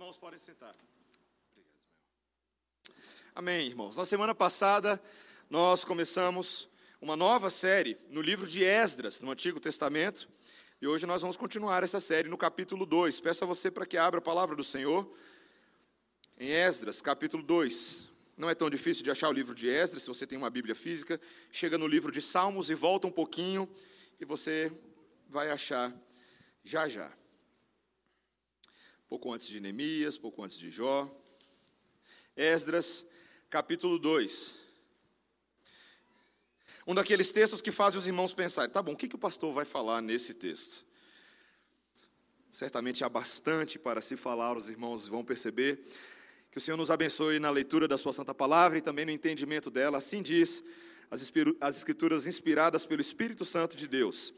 irmãos podem sentar. Amém, irmãos. Na semana passada, nós começamos uma nova série no livro de Esdras, no Antigo Testamento, e hoje nós vamos continuar essa série no capítulo 2. Peço a você para que abra a palavra do Senhor em Esdras, capítulo 2. Não é tão difícil de achar o livro de Esdras, se você tem uma Bíblia física. Chega no livro de Salmos e volta um pouquinho, e você vai achar já já pouco antes de Neemias, pouco antes de Jó. Esdras, capítulo 2. Um daqueles textos que fazem os irmãos pensarem, tá bom, o que, que o pastor vai falar nesse texto? Certamente há bastante para se falar, os irmãos vão perceber. Que o Senhor nos abençoe na leitura da Sua Santa Palavra e também no entendimento dela. Assim diz as Escrituras inspiradas pelo Espírito Santo de Deus.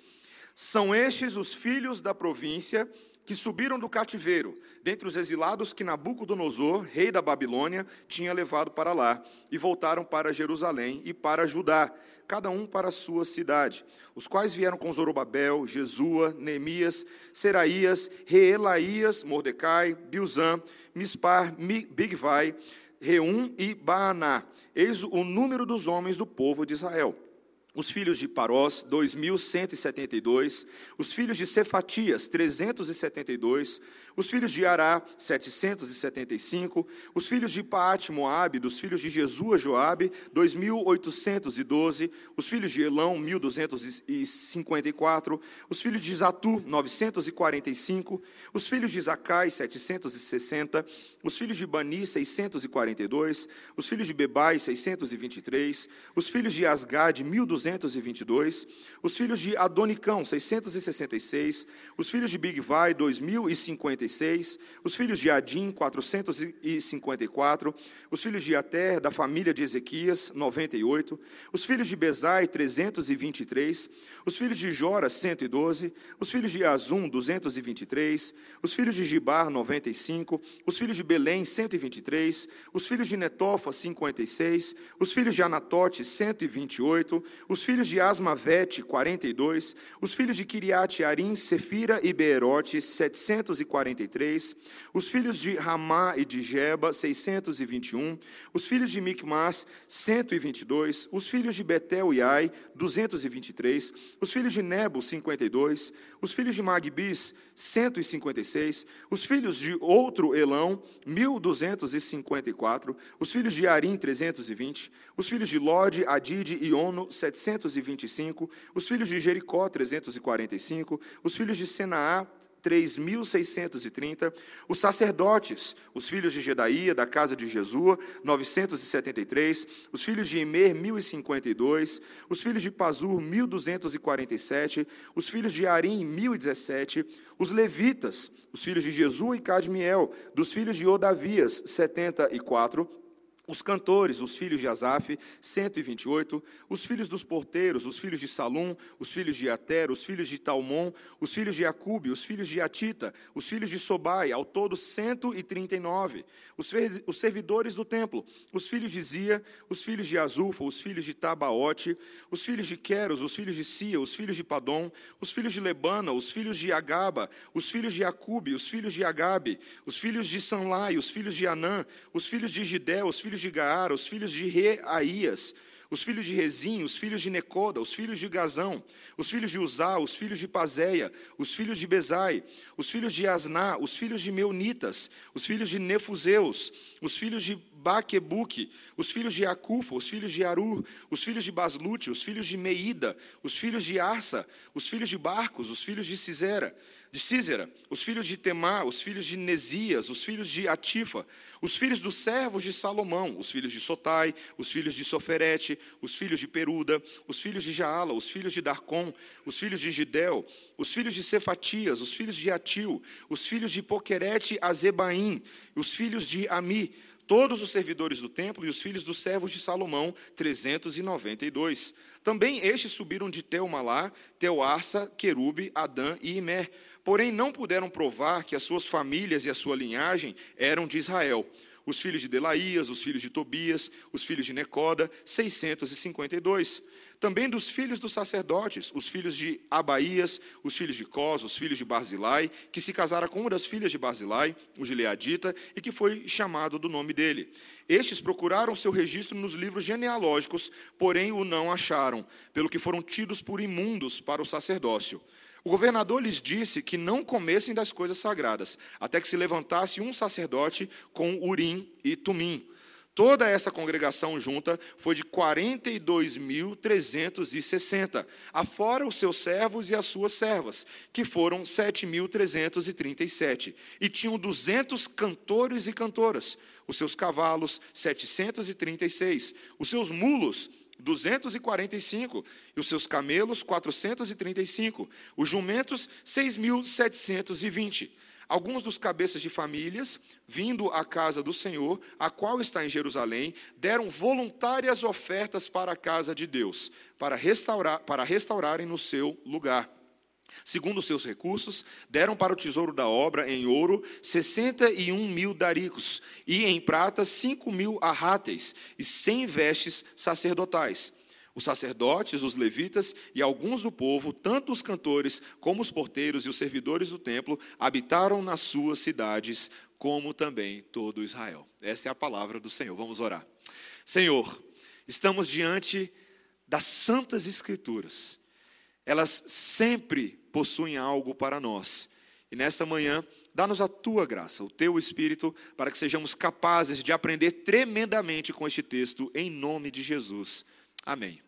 São estes os filhos da província que subiram do cativeiro, dentre os exilados que Nabucodonosor, rei da Babilônia, tinha levado para lá, e voltaram para Jerusalém e para Judá, cada um para a sua cidade, os quais vieram com Zorobabel, Jesua, Neemias, Seraías, Reelaías, Mordecai, Bilzã, Mispar, Bigvai, Reum e Baaná. Eis o número dos homens do povo de Israel os filhos de Parós, 2.172, os filhos de Cefatias, 372, os filhos de Ará, 775, os filhos de Paate, Moabe, dos filhos de Jesua, Joabe, 2.812, os filhos de Elão, 1.254, os filhos de Zatu, 945, os filhos de Zacai, 760, os filhos de Bani, 642, os filhos de Bebai, 623, os filhos de Asgad, 1.222, os filhos de Adonicão, 666, os filhos de Bigvai, 2.050, os filhos de Adim, 454, os filhos de Ater, da família de Ezequias, 98, os filhos de Bezai, 323, os filhos de Jora, 112, os filhos de Azum, 223, os filhos de Gibar, 95, os filhos de Belém, 123, os filhos de Netofa, 56, os filhos de Anatote, 128, os filhos de Asmavete, 42, os filhos de Kiriate Arim, Sefira e Beerote, 740 43, os filhos de Ramá e de Jeba, 621, os filhos de Micmas, 122, os filhos de Betel e Ai, 223, os filhos de Nebo, 52, os filhos de Magbis, 156, os filhos de outro Elão, 1254, os filhos de Arim, 320, os filhos de Lode, Adide e Ono, 725, os filhos de Jericó, 345, os filhos de Senaá, 3.630, os sacerdotes, os filhos de Gedaía, da casa de Jesua, 973, os filhos de Emer, 1.052, os filhos de Pazur, 1.247, os filhos de Arim, 1.017, os levitas, os filhos de Jesua e Cadmiel, dos filhos de Odavias, 74, os cantores, os filhos de Asaf, 128, os filhos dos porteiros, os filhos de Salum, os filhos de Ater, os filhos de Talmon, os filhos de Acube, os filhos de Atita, os filhos de Sobai, ao todo 139, os servidores do templo, os filhos de Zia, os filhos de Azufa, os filhos de Tabaote, os filhos de Queros, os filhos de Sia, os filhos de Padom, os filhos de Lebana, os filhos de Agaba, os filhos de Acube, os filhos de Agabe, os filhos de Sanlai, os filhos de Anã, os filhos de Gidel, os filhos filhos de Gaara, os filhos de Reaías, os filhos de Rezim, os filhos de Necoda, os filhos de Gazão, os filhos de Uzá, os filhos de Pazéia, os filhos de Bezai, os filhos de Asná, os filhos de Meunitas, os filhos de Nefuseus, os filhos de Baquebuque, os filhos de Acufa, os filhos de Aru, os filhos de Baslute, os filhos de Meida, os filhos de Arsa, os filhos de Barcos, os filhos de Cisera, de Císera, os filhos de Temá, os filhos de Nesias, os filhos de Atifa, os filhos dos servos de Salomão, os filhos de Sotai, os filhos de Soferete, os filhos de Peruda, os filhos de Jaala, os filhos de Darcom, os filhos de Gidel, os filhos de Cefatias, os filhos de Atil, os filhos de Poquerete Azebaim, os filhos de Ami, todos os servidores do templo e os filhos dos servos de Salomão, 392. Também estes subiram de Teumalá, Teuarsa, Querube, Adã e Imer, porém não puderam provar que as suas famílias e a sua linhagem eram de Israel. Os filhos de Delaías, os filhos de Tobias, os filhos de Necoda, 652. também dos filhos dos sacerdotes, os filhos de Abaías, os filhos de Cós, os filhos de Barzilai, que se casara com uma das filhas de Barzilai, o Gileadita, e que foi chamado do nome dele. Estes procuraram seu registro nos livros genealógicos, porém o não acharam, pelo que foram tidos por imundos para o sacerdócio. O governador lhes disse que não comessem das coisas sagradas, até que se levantasse um sacerdote com Urim e Tumim. Toda essa congregação junta foi de 42.360, afora os seus servos e as suas servas, que foram 7.337, e tinham 200 cantores e cantoras, os seus cavalos 736, os seus mulos 245, e os seus camelos 435, os jumentos 6.720 Alguns dos cabeças de famílias, vindo à casa do Senhor, a qual está em Jerusalém, deram voluntárias ofertas para a casa de Deus, para, restaurar, para restaurarem no seu lugar. Segundo os seus recursos, deram para o tesouro da obra em ouro 61 mil daricos, e em prata 5 mil arráteis, e 100 vestes sacerdotais. Os sacerdotes, os levitas e alguns do povo, tanto os cantores como os porteiros e os servidores do templo, habitaram nas suas cidades, como também todo Israel. Essa é a palavra do Senhor. Vamos orar. Senhor, estamos diante das santas escrituras. Elas sempre possuem algo para nós. E nesta manhã, dá-nos a tua graça, o teu espírito, para que sejamos capazes de aprender tremendamente com este texto, em nome de Jesus. Amém.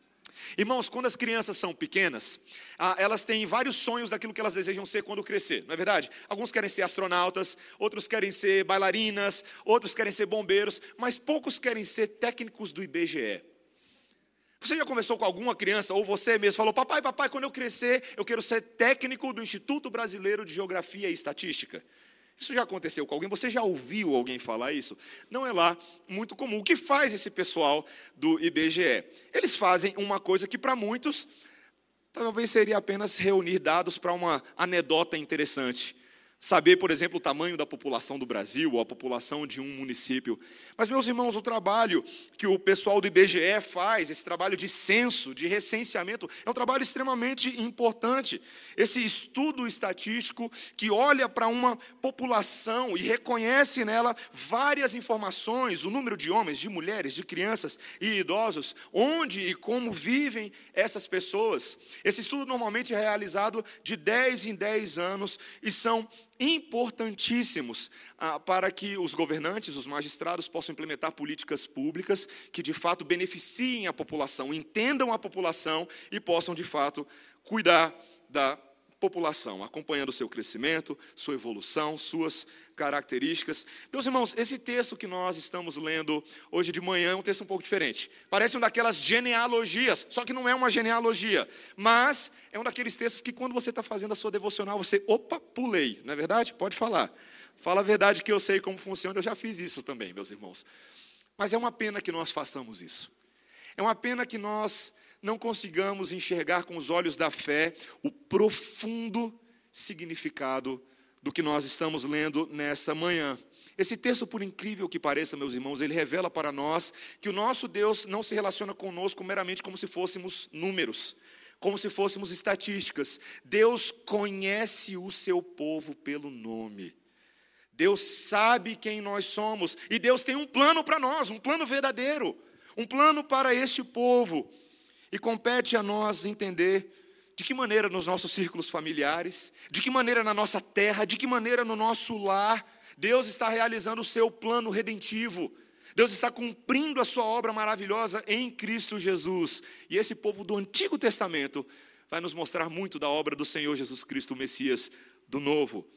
Irmãos, quando as crianças são pequenas, ah, elas têm vários sonhos daquilo que elas desejam ser quando crescer, não é verdade? Alguns querem ser astronautas, outros querem ser bailarinas, outros querem ser bombeiros, mas poucos querem ser técnicos do IBGE. Você já conversou com alguma criança, ou você mesmo falou: Papai, papai, quando eu crescer, eu quero ser técnico do Instituto Brasileiro de Geografia e Estatística? Isso já aconteceu com alguém? Você já ouviu alguém falar isso? Não é lá muito comum. O que faz esse pessoal do IBGE? Eles fazem uma coisa que para muitos talvez seria apenas reunir dados para uma anedota interessante saber, por exemplo, o tamanho da população do Brasil ou a população de um município. Mas, meus irmãos, o trabalho que o pessoal do IBGE faz, esse trabalho de censo, de recenseamento, é um trabalho extremamente importante. Esse estudo estatístico que olha para uma população e reconhece nela várias informações, o número de homens, de mulheres, de crianças e idosos, onde e como vivem essas pessoas. Esse estudo normalmente é realizado de 10 em 10 anos e são importantíssimos ah, para que os governantes, os magistrados, possam implementar políticas públicas que de fato beneficiem a população, entendam a população e possam de fato cuidar da acompanhando o seu crescimento, sua evolução, suas características. Meus irmãos, esse texto que nós estamos lendo hoje de manhã é um texto um pouco diferente. Parece um daquelas genealogias, só que não é uma genealogia, mas é um daqueles textos que quando você está fazendo a sua devocional, você, opa, pulei, não é verdade? Pode falar. Fala a verdade que eu sei como funciona, eu já fiz isso também, meus irmãos. Mas é uma pena que nós façamos isso. É uma pena que nós não consigamos enxergar com os olhos da fé o profundo significado do que nós estamos lendo nessa manhã. Esse texto, por incrível que pareça, meus irmãos, ele revela para nós que o nosso Deus não se relaciona conosco meramente como se fôssemos números, como se fôssemos estatísticas. Deus conhece o seu povo pelo nome. Deus sabe quem nós somos e Deus tem um plano para nós, um plano verdadeiro, um plano para este povo. E compete a nós entender de que maneira nos nossos círculos familiares, de que maneira na nossa terra, de que maneira no nosso lar, Deus está realizando o seu plano redentivo. Deus está cumprindo a sua obra maravilhosa em Cristo Jesus. E esse povo do Antigo Testamento vai nos mostrar muito da obra do Senhor Jesus Cristo, o Messias do Novo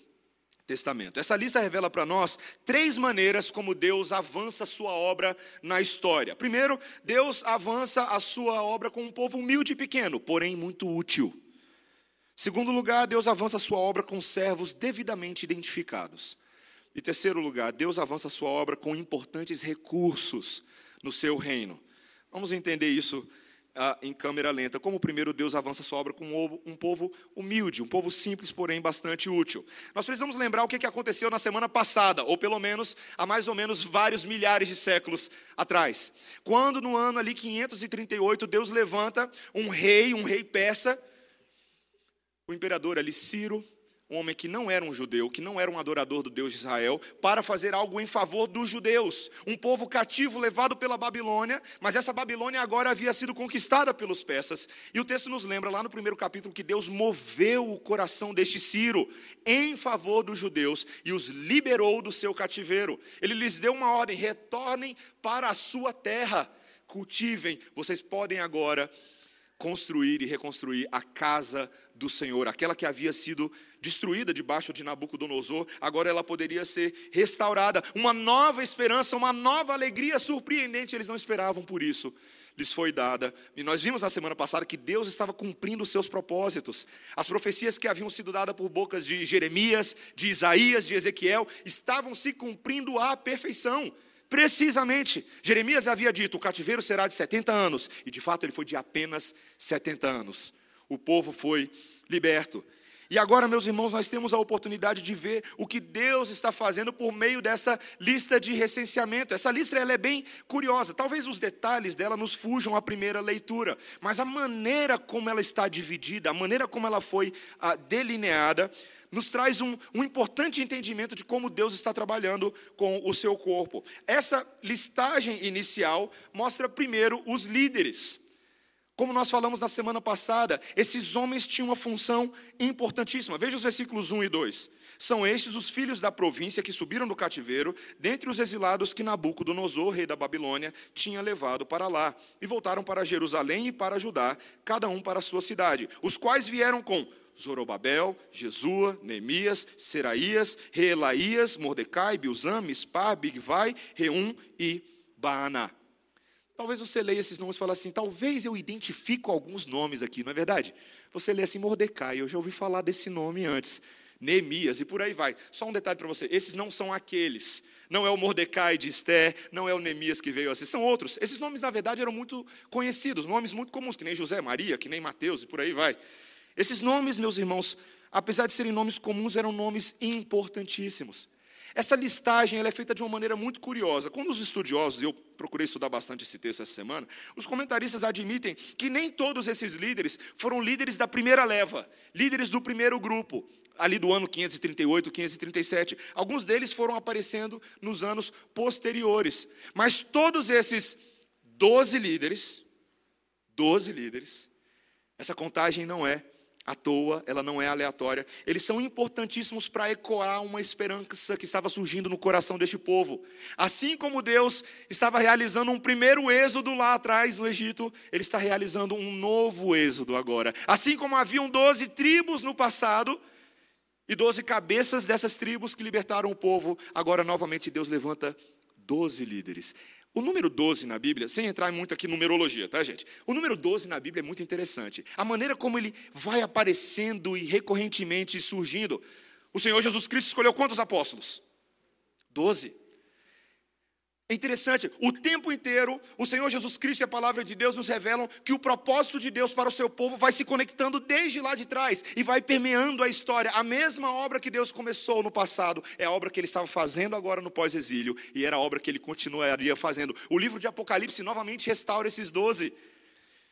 Testamento. Essa lista revela para nós três maneiras como Deus avança a sua obra na história. Primeiro, Deus avança a sua obra com um povo humilde e pequeno, porém muito útil. Segundo lugar, Deus avança a sua obra com servos devidamente identificados. E terceiro lugar, Deus avança a sua obra com importantes recursos no seu reino. Vamos entender isso em câmera lenta. Como o primeiro Deus avança sua obra com um povo humilde, um povo simples, porém bastante útil. Nós precisamos lembrar o que aconteceu na semana passada, ou pelo menos há mais ou menos vários milhares de séculos atrás. Quando no ano ali 538 Deus levanta um rei, um rei persa, o imperador ali Ciro, um homem que não era um judeu, que não era um adorador do Deus de Israel, para fazer algo em favor dos judeus, um povo cativo levado pela Babilônia, mas essa Babilônia agora havia sido conquistada pelos persas. E o texto nos lembra lá no primeiro capítulo que Deus moveu o coração deste Ciro em favor dos judeus e os liberou do seu cativeiro. Ele lhes deu uma ordem: retornem para a sua terra, cultivem, vocês podem agora construir e reconstruir a casa do Senhor, aquela que havia sido destruída debaixo de Nabucodonosor, agora ela poderia ser restaurada. Uma nova esperança, uma nova alegria surpreendente, eles não esperavam por isso. Lhes foi dada, e nós vimos na semana passada que Deus estava cumprindo os seus propósitos. As profecias que haviam sido dadas por bocas de Jeremias, de Isaías, de Ezequiel, estavam se cumprindo à perfeição. Precisamente, Jeremias havia dito: o cativeiro será de 70 anos, e de fato ele foi de apenas 70 anos. O povo foi liberto. E agora, meus irmãos, nós temos a oportunidade de ver o que Deus está fazendo por meio dessa lista de recenseamento. Essa lista ela é bem curiosa. Talvez os detalhes dela nos fujam à primeira leitura, mas a maneira como ela está dividida, a maneira como ela foi ah, delineada, nos traz um, um importante entendimento de como Deus está trabalhando com o seu corpo. Essa listagem inicial mostra primeiro os líderes. Como nós falamos na semana passada, esses homens tinham uma função importantíssima. Veja os versículos 1 e 2. São estes os filhos da província que subiram do cativeiro, dentre os exilados que Nabucodonosor, rei da Babilônia, tinha levado para lá, e voltaram para Jerusalém e para Judá, cada um para a sua cidade, os quais vieram com Zorobabel, Jesua, Neemias, Seraías, Reelaías, Mordecai, Bilzam, Mispar, Bigvai, Reum e Baaná. Talvez você leia esses nomes e fale assim, talvez eu identifico alguns nomes aqui, não é verdade? Você lê assim, Mordecai, eu já ouvi falar desse nome antes. Neemias, e por aí vai. Só um detalhe para você, esses não são aqueles. Não é o Mordecai de Esté, não é o Neemias que veio assim, são outros. Esses nomes, na verdade, eram muito conhecidos, nomes muito comuns, que nem José, Maria, que nem Mateus, e por aí vai. Esses nomes, meus irmãos, apesar de serem nomes comuns, eram nomes importantíssimos. Essa listagem é feita de uma maneira muito curiosa. Quando os estudiosos, eu procurei estudar bastante esse texto essa semana, os comentaristas admitem que nem todos esses líderes foram líderes da primeira leva, líderes do primeiro grupo, ali do ano 538, 537. Alguns deles foram aparecendo nos anos posteriores. Mas todos esses 12 líderes, 12 líderes, essa contagem não é à toa, ela não é aleatória. Eles são importantíssimos para ecoar uma esperança que estava surgindo no coração deste povo. Assim como Deus estava realizando um primeiro êxodo lá atrás no Egito, Ele está realizando um novo êxodo agora. Assim como haviam doze tribos no passado, e doze cabeças dessas tribos que libertaram o povo, agora novamente Deus levanta doze líderes. O número 12 na Bíblia, sem entrar muito aqui em numerologia, tá, gente? O número 12 na Bíblia é muito interessante. A maneira como ele vai aparecendo e recorrentemente surgindo. O Senhor Jesus Cristo escolheu quantos apóstolos? Doze. É interessante, o tempo inteiro, o Senhor Jesus Cristo e a palavra de Deus nos revelam que o propósito de Deus para o seu povo vai se conectando desde lá de trás e vai permeando a história. A mesma obra que Deus começou no passado é a obra que ele estava fazendo agora no pós-exílio e era a obra que ele continuaria fazendo. O livro de Apocalipse novamente restaura esses doze.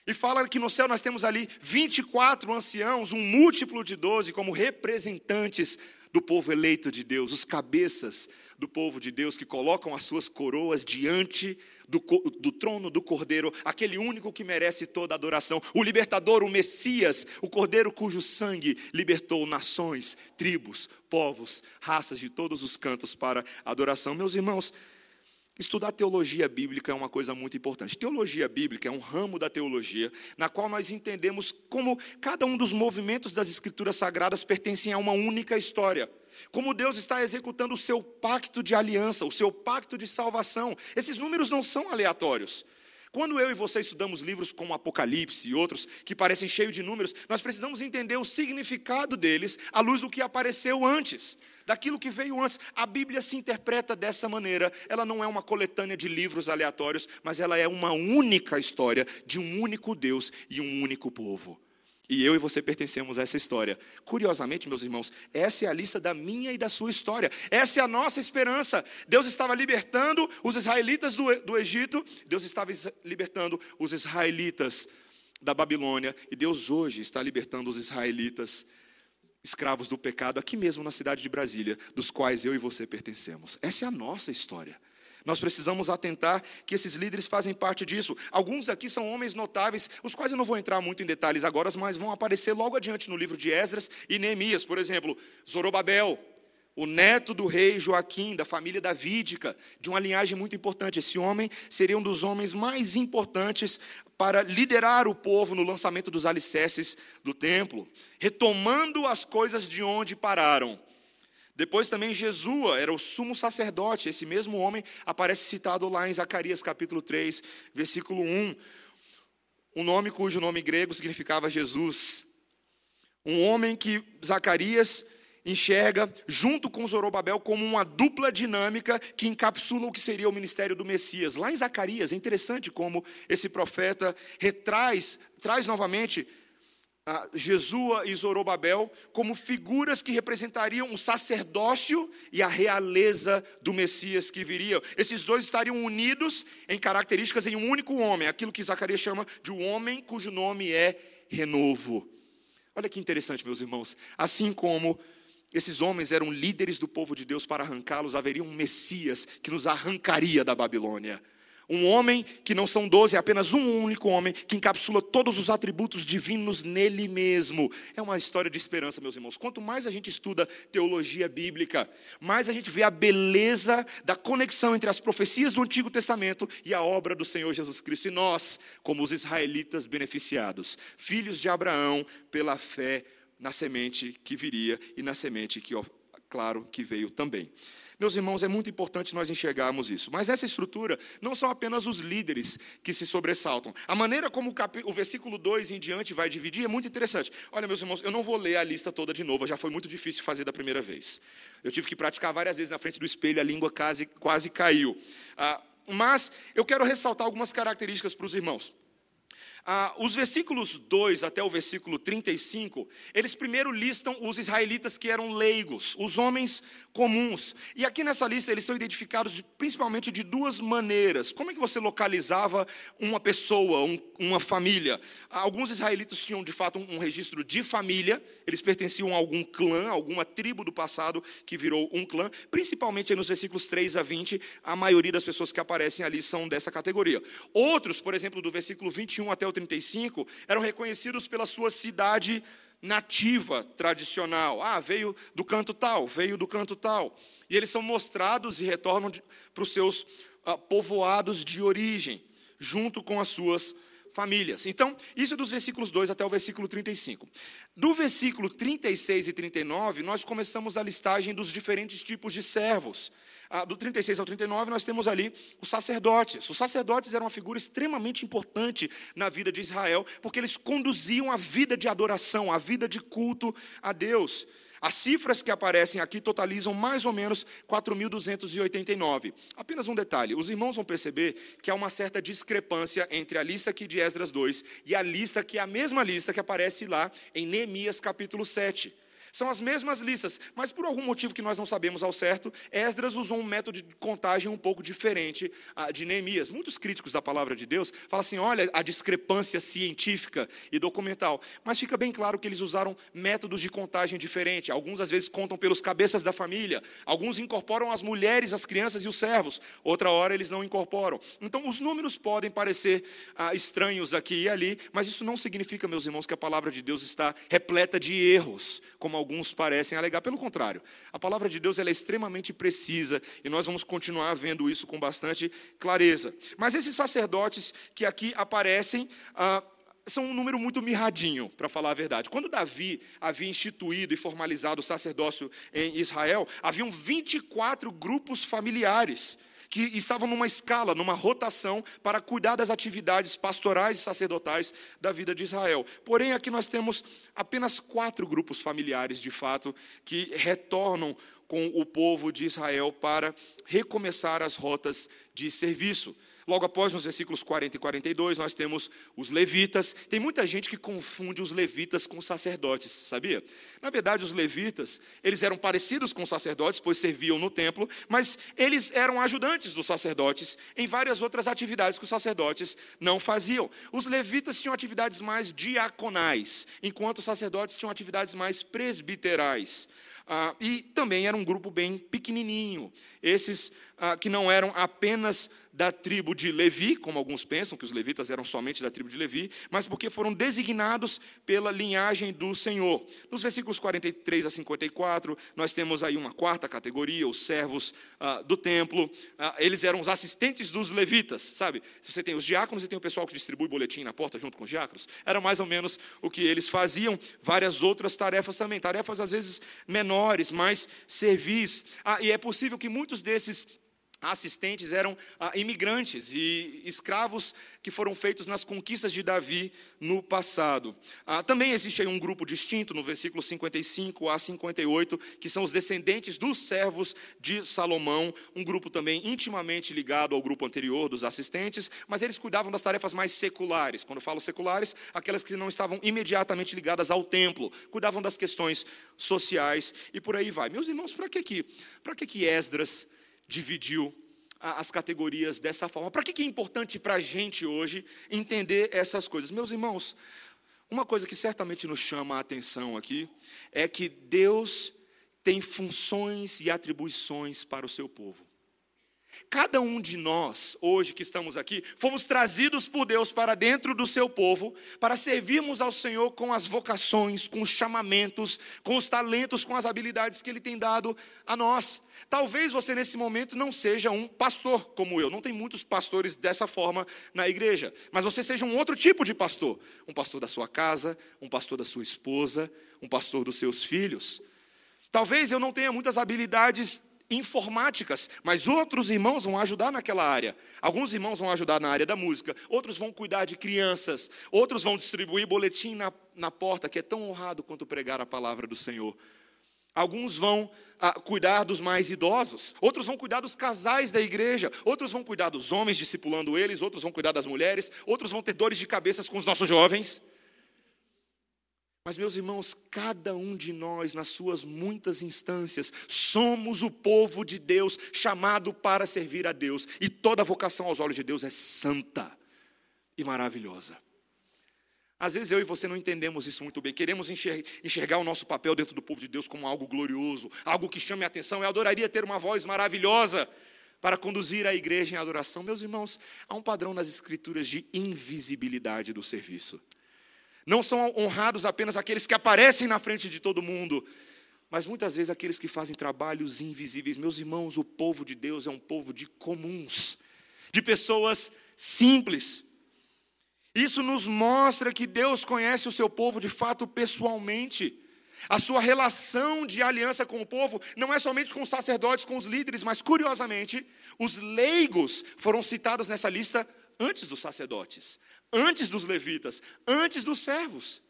E fala que no céu nós temos ali 24 anciãos, um múltiplo de 12, como representantes do povo eleito de Deus, os cabeças do povo de Deus que colocam as suas coroas diante do, do, trono do Cordeiro, aquele único que merece toda adoração, o libertador, o Messias, o Cordeiro cujo sangue libertou nações, tribos, povos, raças de todos os cantos para adoração. Meus irmãos, Estudar teologia bíblica é uma coisa muito importante. Teologia bíblica é um ramo da teologia na qual nós entendemos como cada um dos movimentos das escrituras sagradas pertencem a uma única história. Como Deus está executando o seu pacto de aliança, o seu pacto de salvação. Esses números não são aleatórios. Quando eu e você estudamos livros como Apocalipse e outros que parecem cheios de números, nós precisamos entender o significado deles à luz do que apareceu antes. daquilo que veio antes. A Bíblia se interpreta dessa maneira. Ela não é uma coletânea de livros aleatórios, mas ela é uma única história de um único Deus e um único povo. E eu e você pertencemos a essa história. Curiosamente, meus irmãos, essa é a lista da minha e da sua história. Essa é a nossa esperança. Deus estava libertando os israelitas do, do Egito, Deus estava libertando os israelitas da Babilônia, e Deus hoje está libertando os israelitas escravos do pecado, aqui mesmo na cidade de Brasília, dos quais eu e você pertencemos. Essa é a nossa história. Nós precisamos atentar que esses líderes fazem parte disso. Alguns aqui são homens notáveis, os quais eu não vou entrar muito em detalhes agora, mas vão aparecer logo adiante no livro de Esdras e Neemias. Por exemplo, Zorobabel, o neto do rei Joaquim, da família davídica, de uma linhagem muito importante. Esse homem seria um dos homens mais importantes para liderar o povo no lançamento dos alicerces do templo, retomando as coisas de onde pararam. Depois também Jesua era o sumo sacerdote, esse mesmo homem aparece citado lá em Zacarias capítulo 3, versículo 1. Um nome cujo nome grego significava Jesus. Um homem que Zacarias enxerga, junto com Zorobabel, como uma dupla dinâmica que encapsula o que seria o ministério do Messias. Lá em Zacarias, é interessante como esse profeta retraz, traz novamente Jesua e Zorobabel como figuras que representariam o sacerdócio e a realeza do Messias que viria. Esses dois estariam unidos em características em um único homem, aquilo que Zacarias chama de um homem cujo nome é renovo. Olha que interessante, meus irmãos. Assim como esses homens eram líderes do povo de Deus para arrancá-los, haveria um Messias que nos arrancaria da Babilônia. Um homem que não são doze, é apenas um único homem que encapsula todos os atributos divinos nele mesmo. É uma história de esperança, meus irmãos. Quanto mais a gente estuda teologia bíblica, mais a gente vê a beleza da conexão entre as profecias do Antigo Testamento e a obra do Senhor Jesus Cristo. E nós, como os israelitas beneficiados, filhos de Abraão, pela fé na semente que viria e na semente que, claro, que veio também. Meus irmãos, é muito importante nós enxergarmos isso. Mas essa estrutura não são apenas os líderes que se sobressaltam. A maneira como o, cap... o versículo 2 em diante vai dividir é muito interessante. Olha, meus irmãos, eu não vou ler a lista toda de novo, já foi muito difícil fazer da primeira vez. Eu tive que praticar várias vezes na frente do espelho, a língua quase, quase caiu. Ah, mas eu quero ressaltar algumas características para os irmãos. Ah, os versículos 2 até o versículo 35, eles primeiro listam os israelitas que eram leigos, os homens comuns. E aqui nessa lista eles são identificados principalmente de duas maneiras. Como é que você localizava uma pessoa, um, uma família? Alguns israelitas tinham de fato um, um registro de família, eles pertenciam a algum clã, alguma tribo do passado que virou um clã. Principalmente nos versículos 3 a 20, a maioria das pessoas que aparecem ali são dessa categoria. Outros, por exemplo, do versículo 21 até o 35, eram reconhecidos pela sua cidade nativa tradicional. Ah, veio do canto tal, veio do canto tal. E eles são mostrados e retornam para os seus ah, povoados de origem, junto com as suas famílias. Então, isso é dos versículos 2 até o versículo 35. Do versículo 36 e 39, nós começamos a listagem dos diferentes tipos de servos. Ah, do 36 ao 39, nós temos ali os sacerdotes. Os sacerdotes eram uma figura extremamente importante na vida de Israel, porque eles conduziam a vida de adoração, a vida de culto a Deus. As cifras que aparecem aqui totalizam mais ou menos 4.289. Apenas um detalhe: os irmãos vão perceber que há uma certa discrepância entre a lista aqui de Esdras 2 e a lista que é a mesma lista que aparece lá em Neemias capítulo 7. São as mesmas listas, mas por algum motivo que nós não sabemos ao certo, Esdras usou um método de contagem um pouco diferente de Neemias. Muitos críticos da palavra de Deus falam assim: olha a discrepância científica e documental. Mas fica bem claro que eles usaram métodos de contagem diferentes. Alguns, às vezes, contam pelos cabeças da família, alguns incorporam as mulheres, as crianças e os servos, outra hora eles não incorporam. Então, os números podem parecer ah, estranhos aqui e ali, mas isso não significa, meus irmãos, que a palavra de Deus está repleta de erros, como alguns parecem alegar. Pelo contrário, a palavra de Deus é extremamente precisa e nós vamos continuar vendo isso com bastante clareza. Mas esses sacerdotes que aqui aparecem. Ah, são um número muito mirradinho, para falar a verdade. Quando Davi havia instituído e formalizado o sacerdócio em Israel, haviam 24 grupos familiares que estavam numa escala, numa rotação para cuidar das atividades pastorais e sacerdotais da vida de Israel. Porém, aqui nós temos apenas quatro grupos familiares, de fato, que retornam com o povo de Israel para recomeçar as rotas de serviço. Logo após, nos versículos 40 e 42, nós temos os levitas. Tem muita gente que confunde os levitas com os sacerdotes, sabia? Na verdade, os levitas, eles eram parecidos com os sacerdotes, pois serviam no templo, mas eles eram ajudantes dos sacerdotes em várias outras atividades que os sacerdotes não faziam. Os levitas tinham atividades mais diaconais, enquanto os sacerdotes tinham atividades mais presbiterais. Ah, e também era um grupo bem pequenininho. Esses ah, que não eram apenas da tribo de Levi, como alguns pensam que os levitas eram somente da tribo de Levi, mas porque foram designados pela linhagem do Senhor. Nos versículos 43 a 54, nós temos aí uma quarta categoria, os servos ah, do templo. Ah, eles eram os assistentes dos levitas, sabe? Se você tem os diáconos e tem o pessoal que distribui boletim na porta junto com os diáconos, era mais ou menos o que eles faziam. Várias outras tarefas também, tarefas às vezes menores, mais servis. Ah, e é possível que muitos desses assistentes eram ah, imigrantes e escravos que foram feitos nas conquistas de Davi no passado. Ah, também existe aí um grupo distinto no versículo 55 a 58, que são os descendentes dos servos de Salomão, um grupo também intimamente ligado ao grupo anterior dos assistentes, mas eles cuidavam das tarefas mais seculares. Quando eu falo seculares, aquelas que não estavam imediatamente ligadas ao templo, cuidavam das questões sociais e por aí vai. Meus irmãos, para que que, para que que Esdras dividiu as categorias dessa forma. Para que é importante para a gente hoje entender essas coisas? Meus irmãos, uma coisa que certamente nos chama a atenção aqui é que Deus tem funções e atribuições para o seu povo. Cada um de nós, hoje que estamos aqui, fomos trazidos por Deus para dentro do seu povo, para servirmos ao Senhor com as vocações, com os chamamentos, com os talentos, com as habilidades que Ele tem dado a nós. Talvez você nesse momento não seja um pastor como eu, não tem muitos pastores dessa forma na igreja, mas você seja um outro tipo de pastor, um pastor da sua casa, um pastor da sua esposa, um pastor dos seus filhos. Talvez eu não tenha muitas habilidades informáticas, mas outros irmãos vão ajudar naquela área. Alguns irmãos vão ajudar na área da música, outros vão cuidar de crianças, outros vão distribuir boletim na, na porta, que é tão honrado quanto pregar a palavra do Senhor. Alguns vão ah, cuidar dos mais idosos, outros vão cuidar dos casais da igreja, outros vão cuidar dos homens discipulando eles, outros vão cuidar das mulheres, outros vão ter dores de cabeças com os nossos jovens. Mas, meus irmãos, cada um de nós, nas suas muitas instâncias, somos o povo de Deus, chamado para servir a Deus, e toda vocação aos olhos de Deus é santa e maravilhosa. Às vezes eu e você não entendemos isso muito bem, queremos enxergar o nosso papel dentro do povo de Deus como algo glorioso, algo que chame a atenção. Eu adoraria ter uma voz maravilhosa para conduzir a igreja em adoração. Meus irmãos, há um padrão nas Escrituras de invisibilidade do serviço. Não são honrados apenas aqueles que aparecem na frente de todo mundo, mas muitas vezes aqueles que fazem trabalhos invisíveis. Meus irmãos, o povo de Deus é um povo de comuns, de pessoas simples. Isso nos mostra que Deus conhece o seu povo de fato pessoalmente. A sua relação de aliança com o povo não é somente com os sacerdotes, com os líderes, mas curiosamente, os leigos foram citados nessa lista antes dos sacerdotes antes dos levitas, antes dos servos.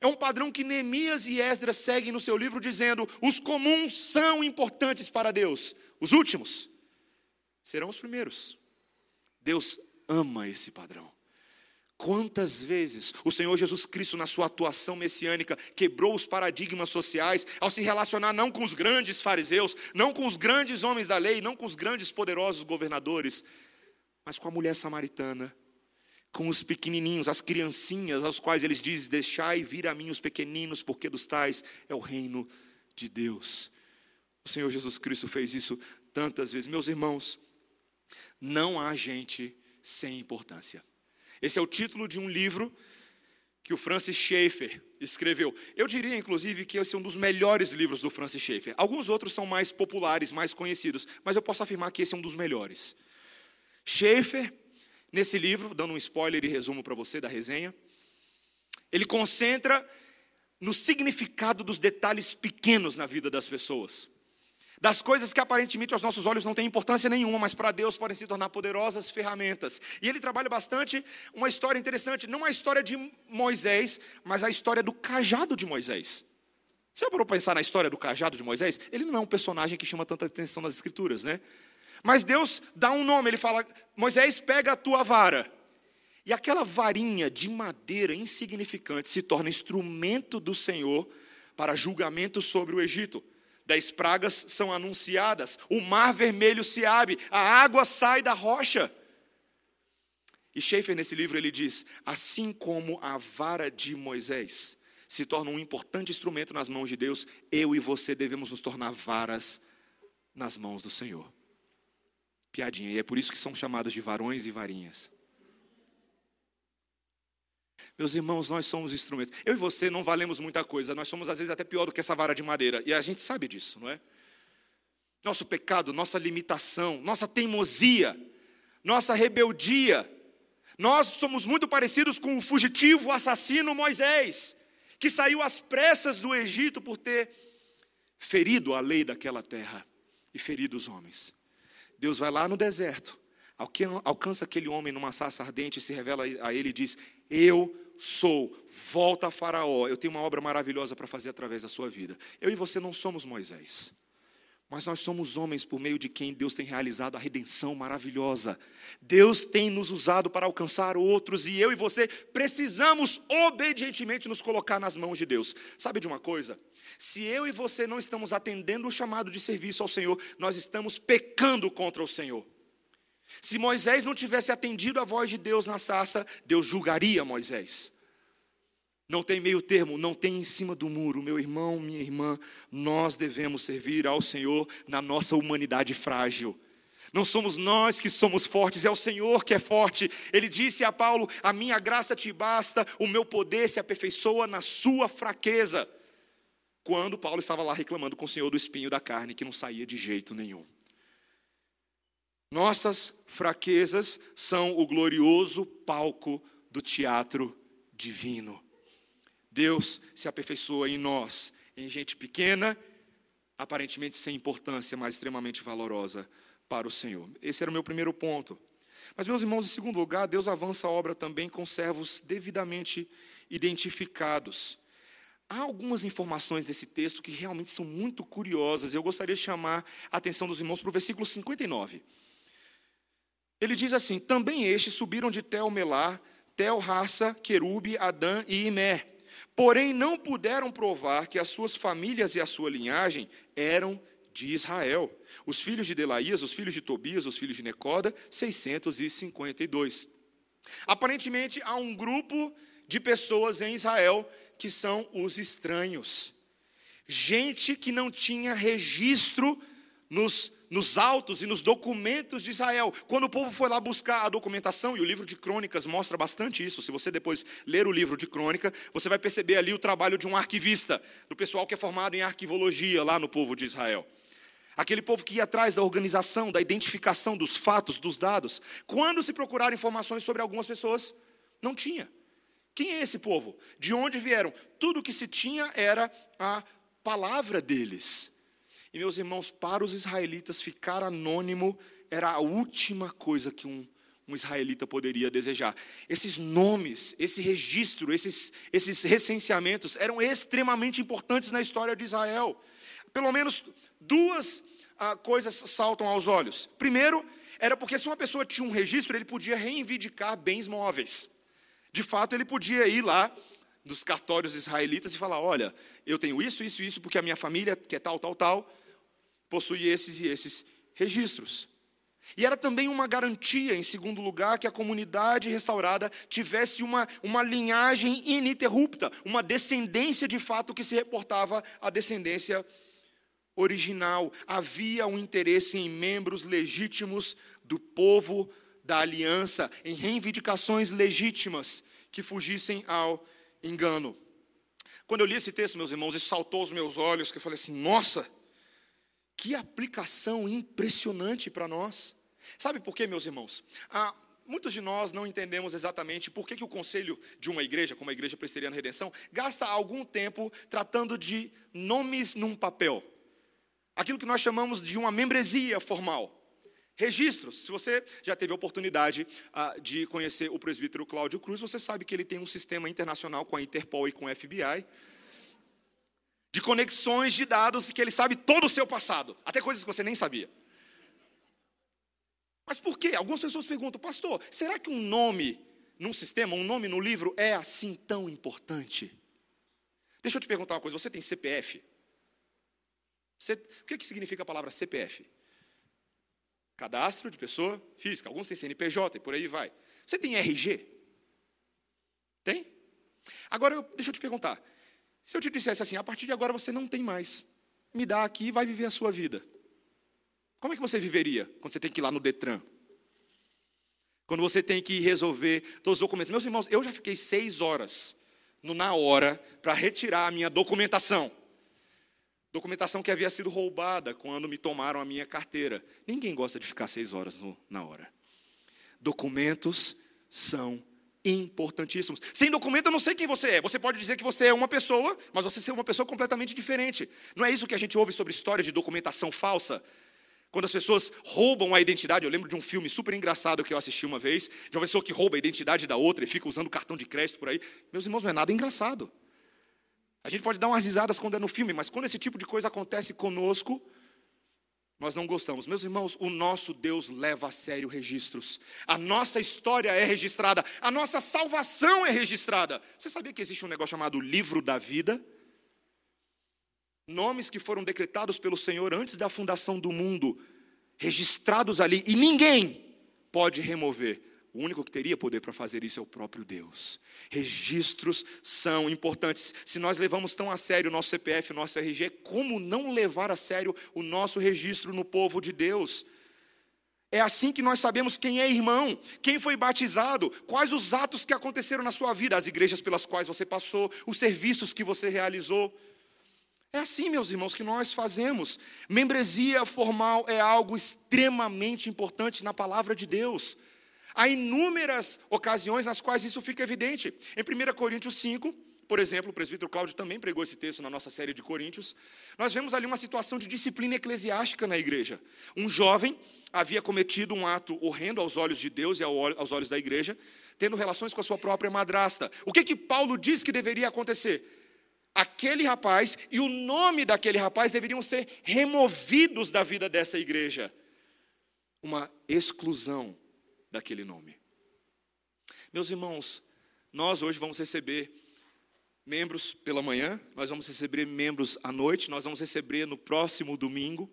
É um padrão que Neemias e Esdras seguem no seu livro, dizendo: os comuns são importantes para Deus, os últimos serão os primeiros. Deus ama esse padrão. Quantas vezes o Senhor Jesus Cristo, na sua atuação messiânica, quebrou os paradigmas sociais ao se relacionar não com os grandes fariseus, não com os grandes homens da lei, não com os grandes poderosos governadores, mas com a mulher samaritana, com os pequenininhos, as criancinhas, aos quais eles dizem: Deixai vir a mim os pequeninos, porque dos tais é o reino de Deus. O Senhor Jesus Cristo fez isso tantas vezes. Meus irmãos, não há gente sem importância. Esse é o título de um livro que o Francis Schaeffer escreveu. Eu diria, inclusive, que esse é um dos melhores livros do Francis Schaeffer. Alguns outros são mais populares, mais conhecidos, mas eu posso afirmar que esse é um dos melhores. Schaeffer Nesse livro, dando um spoiler e resumo para você da resenha, ele concentra no significado dos detalhes pequenos na vida das pessoas. Das coisas que aparentemente aos nossos olhos não têm importância nenhuma, mas para Deus podem se tornar poderosas ferramentas. E ele trabalha bastante uma história interessante, não a história de Moisés, mas a história do cajado de Moisés. Você parou para pensar na história do cajado de Moisés? Ele não é um personagem que chama tanta atenção nas escrituras, né? Mas Deus dá um nome, ele fala: Moisés, pega a tua vara. E aquela varinha de madeira insignificante se torna instrumento do Senhor para julgamento sobre o Egito. Dez pragas são anunciadas, o mar vermelho se abre, a água sai da rocha. E Schaefer, nesse livro, ele diz: assim como a vara de Moisés se torna um importante instrumento nas mãos de Deus, eu e você devemos nos tornar varas nas mãos do Senhor. Piadinha, e é por isso que são chamados de varões e varinhas. Meus irmãos, nós somos instrumentos. Eu e você não valemos muita coisa, nós somos às vezes até pior do que essa vara de madeira, e a gente sabe disso, não é? Nosso pecado, nossa limitação, nossa teimosia, nossa rebeldia, nós somos muito parecidos com o fugitivo assassino Moisés que saiu às pressas do Egito por ter ferido a lei daquela terra e ferido os homens. Deus vai lá no deserto, alcança aquele homem numa sarça ardente, se revela a ele e diz: Eu sou, volta a Faraó, eu tenho uma obra maravilhosa para fazer através da sua vida. Eu e você não somos Moisés. Mas nós somos homens por meio de quem Deus tem realizado a redenção maravilhosa. Deus tem nos usado para alcançar outros e eu e você precisamos obedientemente nos colocar nas mãos de Deus. Sabe de uma coisa? Se eu e você não estamos atendendo o chamado de serviço ao Senhor, nós estamos pecando contra o Senhor. Se Moisés não tivesse atendido a voz de Deus na sarça, Deus julgaria Moisés. Não tem meio termo, não tem em cima do muro. Meu irmão, minha irmã, nós devemos servir ao Senhor na nossa humanidade frágil. Não somos nós que somos fortes, é o Senhor que é forte. Ele disse a Paulo: A minha graça te basta, o meu poder se aperfeiçoa na sua fraqueza. Quando Paulo estava lá reclamando com o Senhor do espinho da carne, que não saía de jeito nenhum. Nossas fraquezas são o glorioso palco do teatro divino. Deus se aperfeiçoa em nós, em gente pequena, aparentemente sem importância, mas extremamente valorosa para o Senhor. Esse era o meu primeiro ponto. Mas, meus irmãos, em segundo lugar, Deus avança a obra também com servos devidamente identificados. Há algumas informações desse texto que realmente são muito curiosas. Eu gostaria de chamar a atenção dos irmãos para o versículo 59. Ele diz assim: Também estes subiram de Tel Melá, Tel Raça, Querube, Adã e Imé porém não puderam provar que as suas famílias e a sua linhagem eram de Israel. Os filhos de Delaías, os filhos de Tobias, os filhos de Necoda, 652. Aparentemente há um grupo de pessoas em Israel que são os estranhos. Gente que não tinha registro nos nos autos e nos documentos de Israel. Quando o povo foi lá buscar a documentação, e o livro de crônicas mostra bastante isso, se você depois ler o livro de crônica, você vai perceber ali o trabalho de um arquivista, do pessoal que é formado em arquivologia lá no povo de Israel. Aquele povo que ia atrás da organização, da identificação dos fatos, dos dados. Quando se procuraram informações sobre algumas pessoas, não tinha. Quem é esse povo? De onde vieram? Tudo que se tinha era a palavra deles. E, meus irmãos, para os israelitas, ficar anônimo era a última coisa que um, um israelita poderia desejar. Esses nomes, esse registro, esses, esses recenseamentos eram extremamente importantes na história de Israel. Pelo menos duas ah, coisas saltam aos olhos. Primeiro, era porque se uma pessoa tinha um registro, ele podia reivindicar bens móveis. De fato, ele podia ir lá nos cartórios israelitas e falar: olha, eu tenho isso, isso, isso, porque a minha família quer tal, tal, tal possui esses e esses registros. E era também uma garantia, em segundo lugar, que a comunidade restaurada tivesse uma, uma linhagem ininterrupta, uma descendência de fato que se reportava à descendência original. Havia um interesse em membros legítimos do povo da aliança, em reivindicações legítimas que fugissem ao engano. Quando eu li esse texto, meus irmãos, isso saltou aos meus olhos, que eu falei assim: nossa, que aplicação impressionante para nós. Sabe por quê, meus irmãos? Ah, muitos de nós não entendemos exatamente por que, que o conselho de uma igreja, como a Igreja Presbiteriana Redenção, gasta algum tempo tratando de nomes num papel. Aquilo que nós chamamos de uma membresia formal. Registros. Se você já teve a oportunidade ah, de conhecer o presbítero Cláudio Cruz, você sabe que ele tem um sistema internacional com a Interpol e com o FBI de conexões de dados que ele sabe todo o seu passado, até coisas que você nem sabia. Mas por quê? Algumas pessoas perguntam, pastor, será que um nome num sistema, um nome no livro é assim tão importante? Deixa eu te perguntar uma coisa: você tem CPF? Você, o que, que significa a palavra CPF? Cadastro de pessoa física. Alguns têm CNPJ e por aí vai. Você tem RG? Tem? Agora, eu, deixa eu te perguntar. Se eu te dissesse assim, a partir de agora você não tem mais, me dá aqui e vai viver a sua vida. Como é que você viveria quando você tem que ir lá no Detran? Quando você tem que resolver todos os documentos. Meus irmãos, eu já fiquei seis horas no na hora para retirar a minha documentação. Documentação que havia sido roubada quando me tomaram a minha carteira. Ninguém gosta de ficar seis horas no, na hora. Documentos são importantíssimos. Sem documento, eu não sei quem você é. Você pode dizer que você é uma pessoa, mas você é uma pessoa completamente diferente. Não é isso que a gente ouve sobre histórias de documentação falsa? Quando as pessoas roubam a identidade, eu lembro de um filme super engraçado que eu assisti uma vez, de uma pessoa que rouba a identidade da outra e fica usando cartão de crédito por aí. Meus irmãos, não é nada engraçado. A gente pode dar umas risadas quando é no filme, mas quando esse tipo de coisa acontece conosco, nós não gostamos. Meus irmãos, o nosso Deus leva a sério registros. A nossa história é registrada. A nossa salvação é registrada. Você sabia que existe um negócio chamado livro da vida? Nomes que foram decretados pelo Senhor antes da fundação do mundo, registrados ali, e ninguém pode remover. O único que teria poder para fazer isso é o próprio Deus. Registros são importantes. Se nós levamos tão a sério o nosso CPF, o nosso RG, como não levar a sério o nosso registro no povo de Deus? É assim que nós sabemos quem é irmão, quem foi batizado, quais os atos que aconteceram na sua vida, as igrejas pelas quais você passou, os serviços que você realizou. É assim, meus irmãos, que nós fazemos. Membresia formal é algo extremamente importante na palavra de Deus. Há inúmeras ocasiões nas quais isso fica evidente. Em 1 Coríntios 5, por exemplo, o presbítero Cláudio também pregou esse texto na nossa série de Coríntios. Nós vemos ali uma situação de disciplina eclesiástica na igreja. Um jovem havia cometido um ato horrendo aos olhos de Deus e aos olhos da igreja, tendo relações com a sua própria madrasta. O que que Paulo diz que deveria acontecer? Aquele rapaz e o nome daquele rapaz deveriam ser removidos da vida dessa igreja. Uma exclusão daquele nome. Meus irmãos, nós hoje vamos receber membros pela manhã, nós vamos receber membros à noite, nós vamos receber no próximo domingo.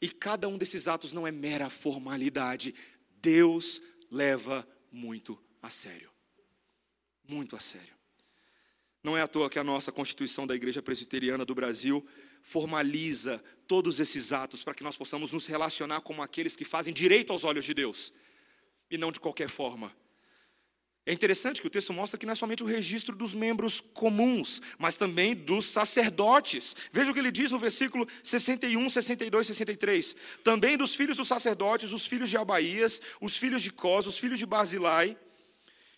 E cada um desses atos não é mera formalidade. Deus leva muito a sério. Muito a sério. Não é à toa que a nossa Constituição da Igreja Presbiteriana do Brasil formaliza todos esses atos para que nós possamos nos relacionar como aqueles que fazem direito aos olhos de Deus e não de qualquer forma. É interessante que o texto mostra que não é somente o registro dos membros comuns, mas também dos sacerdotes. Veja o que ele diz no versículo 61, 62, 63. Também dos filhos dos sacerdotes, os filhos de Abaías, os filhos de Cos, os filhos de Basilai,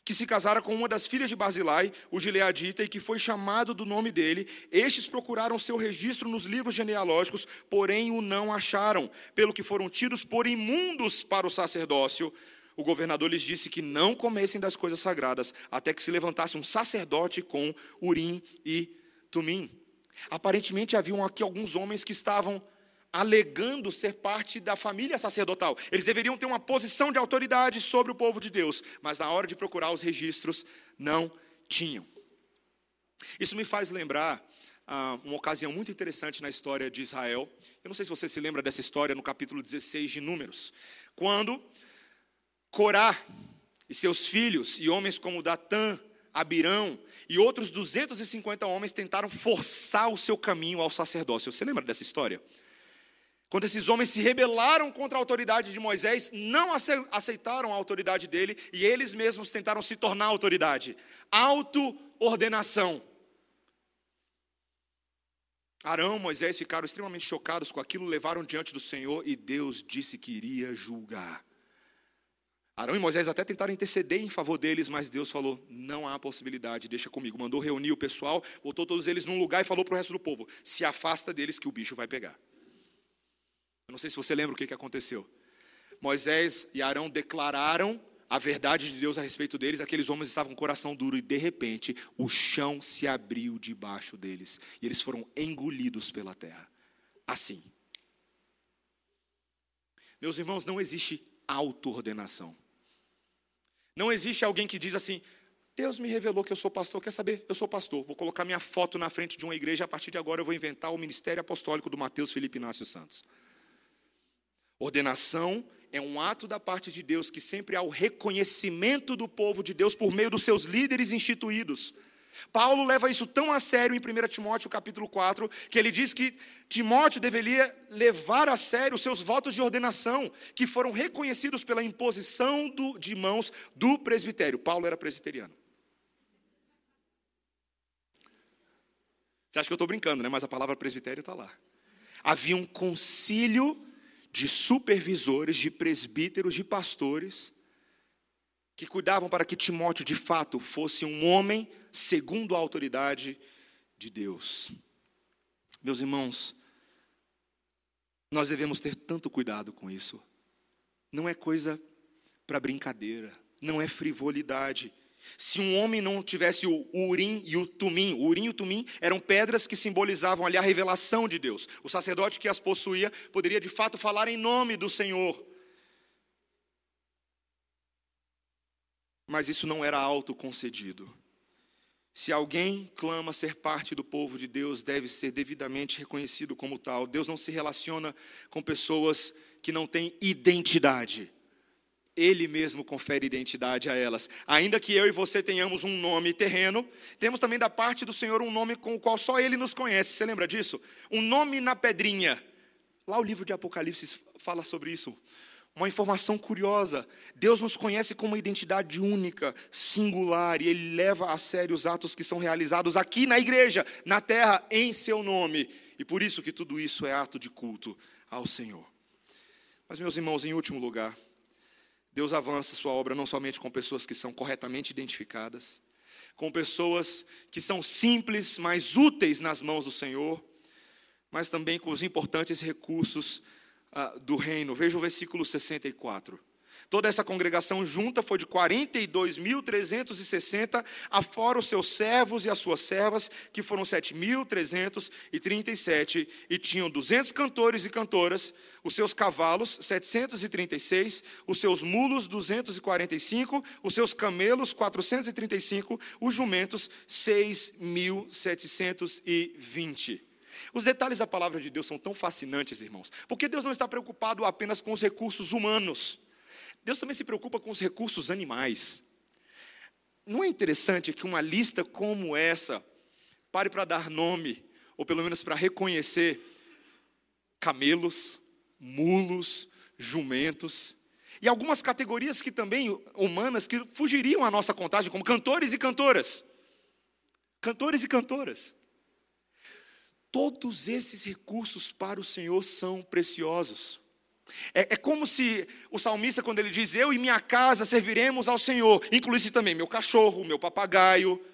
que se casara com uma das filhas de Basilai, o Gileadita, e que foi chamado do nome dele. Estes procuraram seu registro nos livros genealógicos, porém o não acharam, pelo que foram tidos por imundos para o sacerdócio o governador lhes disse que não comessem das coisas sagradas, até que se levantasse um sacerdote com Urim e Tumim. Aparentemente haviam aqui alguns homens que estavam alegando ser parte da família sacerdotal. Eles deveriam ter uma posição de autoridade sobre o povo de Deus, mas na hora de procurar os registros, não tinham. Isso me faz lembrar ah, uma ocasião muito interessante na história de Israel. Eu não sei se você se lembra dessa história no capítulo 16 de Números, quando Corá e seus filhos, e homens como Datã, Abirão e outros 250 homens tentaram forçar o seu caminho ao sacerdócio. Você lembra dessa história? Quando esses homens se rebelaram contra a autoridade de Moisés, não aceitaram a autoridade dele e eles mesmos tentaram se tornar autoridade. Auto-ordenação. Arão, Moisés ficaram extremamente chocados com aquilo, levaram diante do Senhor e Deus disse que iria julgar. Arão e Moisés até tentaram interceder em favor deles, mas Deus falou: não há possibilidade, deixa comigo. Mandou reunir o pessoal, botou todos eles num lugar e falou para o resto do povo: se afasta deles que o bicho vai pegar. Eu não sei se você lembra o que, que aconteceu. Moisés e Arão declararam a verdade de Deus a respeito deles, aqueles homens estavam com o coração duro e de repente o chão se abriu debaixo deles e eles foram engolidos pela terra. Assim. Meus irmãos, não existe auto-ordenação. Não existe alguém que diz assim: Deus me revelou que eu sou pastor, quer saber? Eu sou pastor, vou colocar minha foto na frente de uma igreja, a partir de agora eu vou inventar o ministério apostólico do Mateus Felipe Inácio Santos. Ordenação é um ato da parte de Deus que sempre há o reconhecimento do povo de Deus por meio dos seus líderes instituídos. Paulo leva isso tão a sério em 1 Timóteo capítulo 4, que ele diz que Timóteo deveria levar a sério os seus votos de ordenação, que foram reconhecidos pela imposição do, de mãos do presbitério. Paulo era presbiteriano. Você acha que eu estou brincando, né? Mas a palavra presbitério está lá. Havia um concílio de supervisores, de presbíteros, de pastores, que cuidavam para que Timóteo de fato fosse um homem segundo a autoridade de Deus. Meus irmãos, nós devemos ter tanto cuidado com isso. Não é coisa para brincadeira, não é frivolidade. Se um homem não tivesse o urim e o tumim, o urim e o tumim eram pedras que simbolizavam ali a revelação de Deus. O sacerdote que as possuía poderia de fato falar em nome do Senhor. Mas isso não era autoconcedido. Se alguém clama ser parte do povo de Deus, deve ser devidamente reconhecido como tal. Deus não se relaciona com pessoas que não têm identidade. Ele mesmo confere identidade a elas. Ainda que eu e você tenhamos um nome terreno, temos também da parte do Senhor um nome com o qual só Ele nos conhece. Você lembra disso? Um nome na pedrinha. Lá o livro de Apocalipse fala sobre isso. Uma informação curiosa: Deus nos conhece com uma identidade única, singular, e Ele leva a sério os atos que são realizados aqui na igreja, na terra, em Seu nome. E por isso que tudo isso é ato de culto ao Senhor. Mas, meus irmãos, em último lugar, Deus avança sua obra não somente com pessoas que são corretamente identificadas, com pessoas que são simples, mas úteis nas mãos do Senhor, mas também com os importantes recursos uh, do reino. Veja o versículo 64. Toda essa congregação junta foi de 42.360, afora os seus servos e as suas servas, que foram 7.337, e tinham 200 cantores e cantoras, os seus cavalos, 736, os seus mulos, 245, os seus camelos, 435, os jumentos, 6.720. Os detalhes da palavra de Deus são tão fascinantes, irmãos, porque Deus não está preocupado apenas com os recursos humanos. Deus também se preocupa com os recursos animais. Não é interessante que uma lista como essa pare para dar nome, ou pelo menos para reconhecer, camelos, mulos, jumentos, e algumas categorias que também humanas que fugiriam à nossa contagem, como cantores e cantoras. Cantores e cantoras. Todos esses recursos para o Senhor são preciosos. É, é, como se o salmista, quando ele diz: Eu e minha casa serviremos ao Senhor, inclui também meu cachorro, meu papagaio,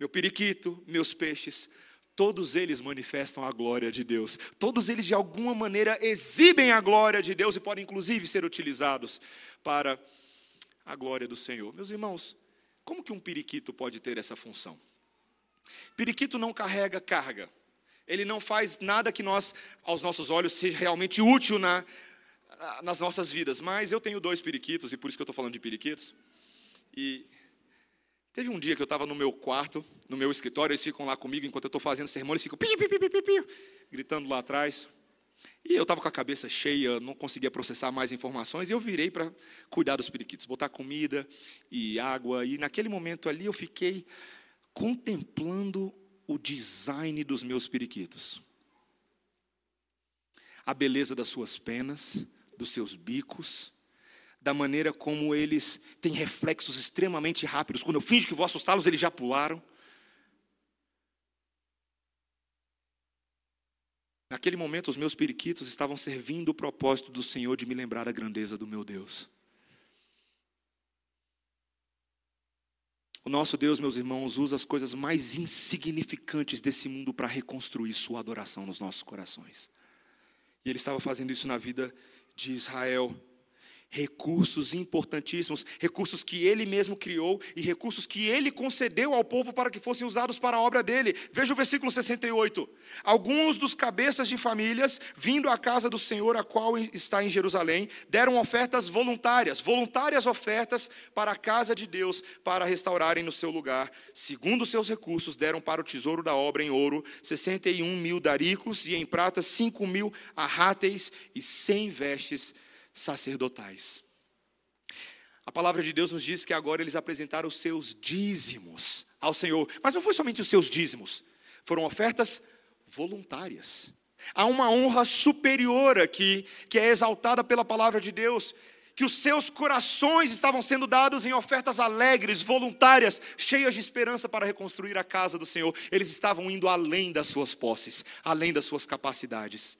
meu periquito, meus peixes. Todos eles manifestam a glória de Deus. Todos eles, de alguma maneira, exibem a glória de Deus e podem, inclusive, ser utilizados para a glória do Senhor. Meus irmãos, como que um periquito pode ter essa função? Periquito não carrega carga. Ele não faz nada que nós, aos nossos olhos, seja realmente útil na, nas nossas vidas. Mas eu tenho dois periquitos, e por isso que eu estou falando de periquitos. E teve um dia que eu estava no meu quarto, no meu escritório, eles ficam lá comigo enquanto eu estou fazendo sermão, eles ficam pi, pi, pi, pi, pi, gritando lá atrás. E eu estava com a cabeça cheia, não conseguia processar mais informações, e eu virei para cuidar dos periquitos, botar comida e água. E naquele momento ali eu fiquei contemplando o design dos meus periquitos. A beleza das suas penas, dos seus bicos, da maneira como eles têm reflexos extremamente rápidos. Quando eu finjo que vou assustá-los, eles já pularam. Naquele momento, os meus periquitos estavam servindo o propósito do Senhor de me lembrar da grandeza do meu Deus. O nosso Deus, meus irmãos, usa as coisas mais insignificantes desse mundo para reconstruir sua adoração nos nossos corações. E ele estava fazendo isso na vida de Israel, recursos importantíssimos, recursos que ele mesmo criou e recursos que ele concedeu ao povo para que fossem usados para a obra dele. Veja o versículo 68. Alguns dos cabeças de famílias, vindo à casa do Senhor, a qual está em Jerusalém, deram ofertas voluntárias, voluntárias ofertas para a casa de Deus, para restaurarem no seu lugar. Segundo seus recursos, deram para o tesouro da obra em ouro 61 mil daricos e em prata 5 mil arráteis e 100 vestes sacerdotais. A palavra de Deus nos diz que agora eles apresentaram os seus dízimos ao Senhor. Mas não foi somente os seus dízimos, foram ofertas voluntárias. Há uma honra superior aqui, que é exaltada pela palavra de Deus, que os seus corações estavam sendo dados em ofertas alegres, voluntárias, cheias de esperança para reconstruir a casa do Senhor. Eles estavam indo além das suas posses, além das suas capacidades.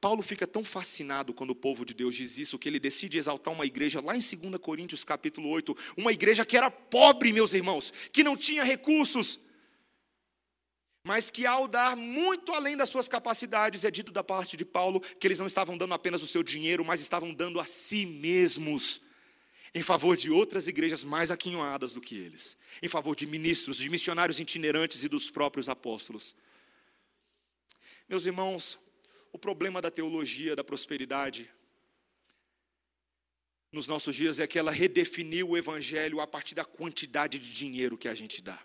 Paulo fica tão fascinado quando o povo de Deus diz isso, que ele decide exaltar uma igreja lá em 2 Coríntios capítulo 8, uma igreja que era pobre, meus irmãos, que não tinha recursos, mas que ao dar muito além das suas capacidades, é dito da parte de Paulo que eles não estavam dando apenas o seu dinheiro, mas estavam dando a si mesmos em favor de outras igrejas mais aquinhoadas do que eles, em favor de ministros, de missionários itinerantes e dos próprios apóstolos. Meus irmãos, o problema da teologia da prosperidade nos nossos dias é que ela redefiniu o evangelho a partir da quantidade de dinheiro que a gente dá.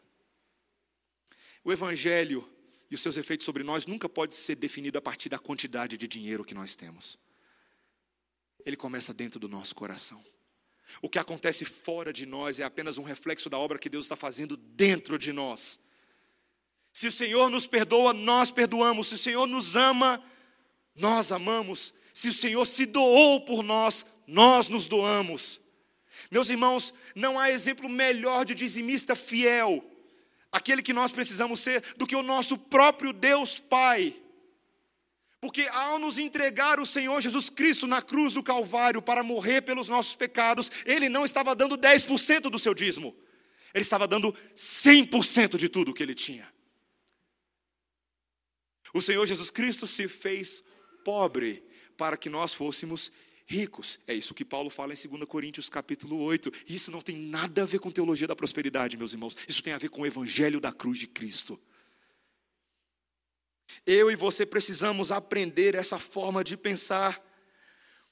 O evangelho e os seus efeitos sobre nós nunca pode ser definido a partir da quantidade de dinheiro que nós temos. Ele começa dentro do nosso coração. O que acontece fora de nós é apenas um reflexo da obra que Deus está fazendo dentro de nós. Se o Senhor nos perdoa, nós perdoamos. Se o Senhor nos ama, nós amamos, se o Senhor se doou por nós, nós nos doamos. Meus irmãos, não há exemplo melhor de dizimista fiel, aquele que nós precisamos ser, do que o nosso próprio Deus Pai. Porque ao nos entregar o Senhor Jesus Cristo na cruz do Calvário para morrer pelos nossos pecados, Ele não estava dando 10% do seu dízimo, Ele estava dando 100% de tudo que Ele tinha. O Senhor Jesus Cristo se fez pobre para que nós fôssemos ricos. É isso que Paulo fala em 2 Coríntios capítulo 8. Isso não tem nada a ver com teologia da prosperidade, meus irmãos. Isso tem a ver com o evangelho da cruz de Cristo. Eu e você precisamos aprender essa forma de pensar.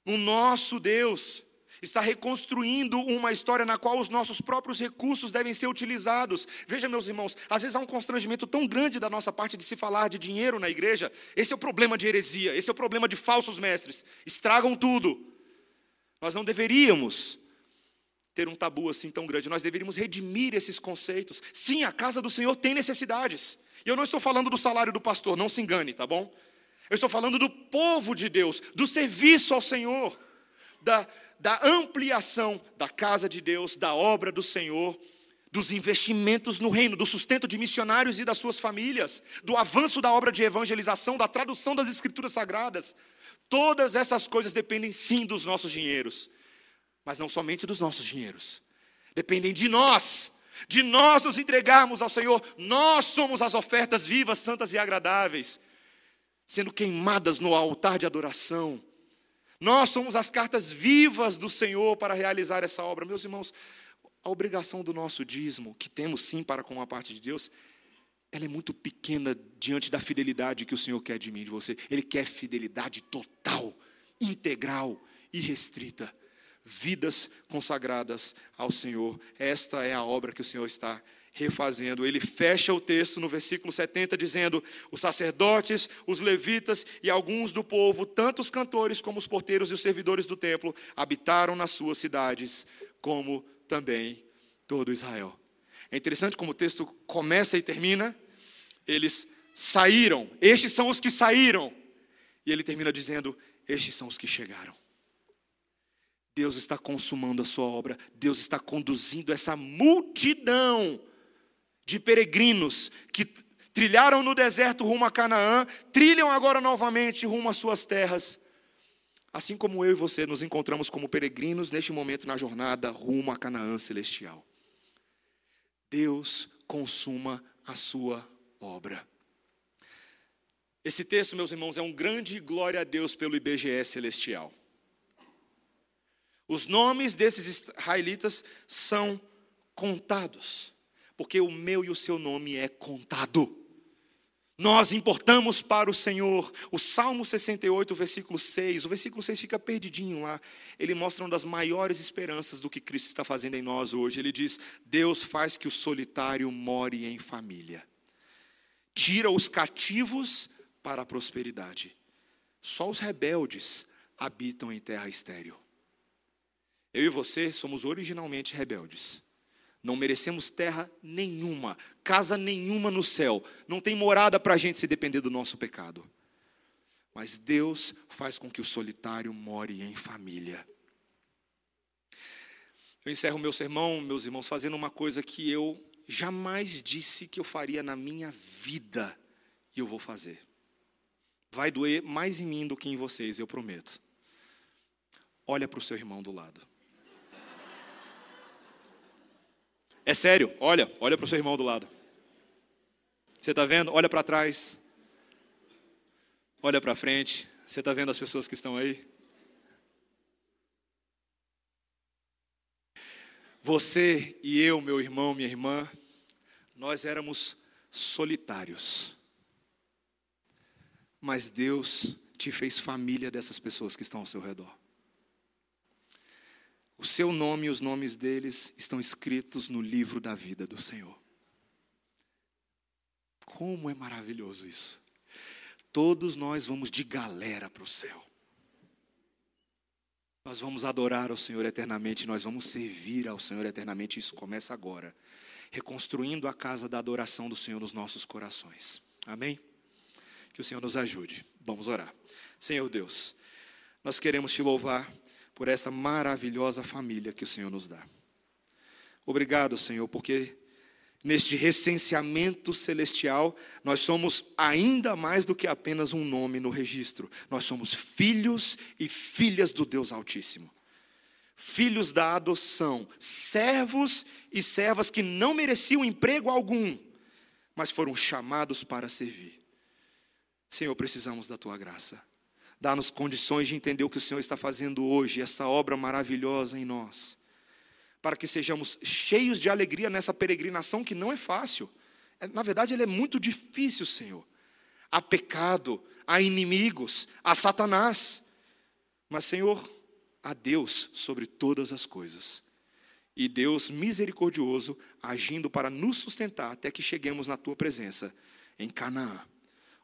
O nosso Deus está reconstruindo uma história na qual os nossos próprios recursos devem ser utilizados. Veja, meus irmãos, às vezes há um constrangimento tão grande da nossa parte de se falar de dinheiro na igreja. Esse é o problema de heresia, esse é o problema de falsos mestres. Estragam tudo. Nós não deveríamos ter um tabu assim tão grande, nós deveríamos redimir esses conceitos. Sim, a casa do Senhor tem necessidades. E eu não estou falando do salário do pastor, não se engane, tá bom? Eu estou falando do povo de Deus, do serviço ao Senhor, da, da ampliação da casa de Deus, da obra do Senhor, dos investimentos no reino, do sustento de missionários e das suas famílias, do avanço da obra de evangelização, da tradução das escrituras sagradas. Todas essas coisas dependem sim dos nossos dinheiros, mas não somente dos nossos dinheiros. Dependem de nós, de nós nos entregarmos ao Senhor. Nós somos as ofertas vivas, santas e agradáveis, sendo queimadas no altar de adoração nós somos as cartas vivas do Senhor para realizar essa obra. Meus irmãos, a obrigação do nosso dízimo, que temos sim para com a parte de Deus, ela é muito pequena diante da fidelidade que o Senhor quer de mim, de você. Ele quer fidelidade total, integral e restrita. Vidas consagradas ao Senhor. Esta é a obra que o Senhor está refazendo. Ele fecha o texto no versículo 70 dizendo: Os sacerdotes, os levitas e alguns do povo, tanto os cantores como os porteiros e os servidores do templo, habitaram nas suas cidades, como também todo Israel. É interessante como o texto começa e termina. Eles saíram, estes são os que saíram. E ele termina dizendo: Estes são os que chegaram. Deus está consumando a sua obra, Deus está conduzindo essa multidão de peregrinos que trilharam no deserto rumo a Canaã, trilham agora novamente rumo às suas terras. Assim como eu e você nos encontramos como peregrinos neste momento na jornada rumo a Canaã celestial. Deus consuma a sua obra. Esse texto, meus irmãos, é um grande glória a Deus pelo IBGE celestial. Os nomes desses israelitas são contados, porque o meu e o seu nome é contado. Nós importamos para o Senhor. O Salmo 68, versículo 6, o versículo 6 fica perdidinho lá. Ele mostra uma das maiores esperanças do que Cristo está fazendo em nós hoje. Ele diz: Deus faz que o solitário more em família, tira os cativos para a prosperidade. Só os rebeldes habitam em terra estéril. Eu e você somos originalmente rebeldes. Não merecemos terra nenhuma, casa nenhuma no céu. Não tem morada para a gente se depender do nosso pecado. Mas Deus faz com que o solitário more em família. Eu encerro meu sermão, meus irmãos, fazendo uma coisa que eu jamais disse que eu faria na minha vida e eu vou fazer. Vai doer mais em mim do que em vocês, eu prometo. Olha para o seu irmão do lado. É sério, olha, olha para o seu irmão do lado. Você está vendo? Olha para trás. Olha para frente. Você está vendo as pessoas que estão aí? Você e eu, meu irmão, minha irmã, nós éramos solitários. Mas Deus te fez família dessas pessoas que estão ao seu redor. O seu nome e os nomes deles estão escritos no livro da vida do Senhor. Como é maravilhoso isso. Todos nós vamos de galera para o céu. Nós vamos adorar ao Senhor eternamente, nós vamos servir ao Senhor eternamente. Isso começa agora, reconstruindo a casa da adoração do Senhor nos nossos corações. Amém? Que o Senhor nos ajude. Vamos orar. Senhor Deus, nós queremos te louvar por essa maravilhosa família que o Senhor nos dá. Obrigado, Senhor, porque neste recenseamento celestial, nós somos ainda mais do que apenas um nome no registro. Nós somos filhos e filhas do Deus Altíssimo. Filhos da adoção, servos e servas que não mereciam emprego algum, mas foram chamados para servir. Senhor, precisamos da tua graça. Dá-nos condições de entender o que o Senhor está fazendo hoje, essa obra maravilhosa em nós. Para que sejamos cheios de alegria nessa peregrinação que não é fácil. É, na verdade, ela é muito difícil, Senhor. Há pecado, há inimigos, há Satanás. Mas, Senhor, há Deus sobre todas as coisas. E Deus misericordioso agindo para nos sustentar até que cheguemos na tua presença em Canaã.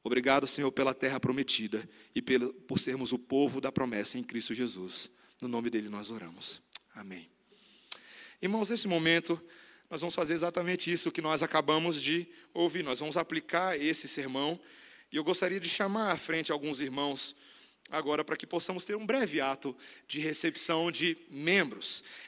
Obrigado, Senhor, pela terra prometida e por sermos o povo da promessa em Cristo Jesus. No nome dele nós oramos. Amém. Irmãos, nesse momento, nós vamos fazer exatamente isso que nós acabamos de ouvir. Nós vamos aplicar esse sermão. E eu gostaria de chamar à frente alguns irmãos agora para que possamos ter um breve ato de recepção de membros.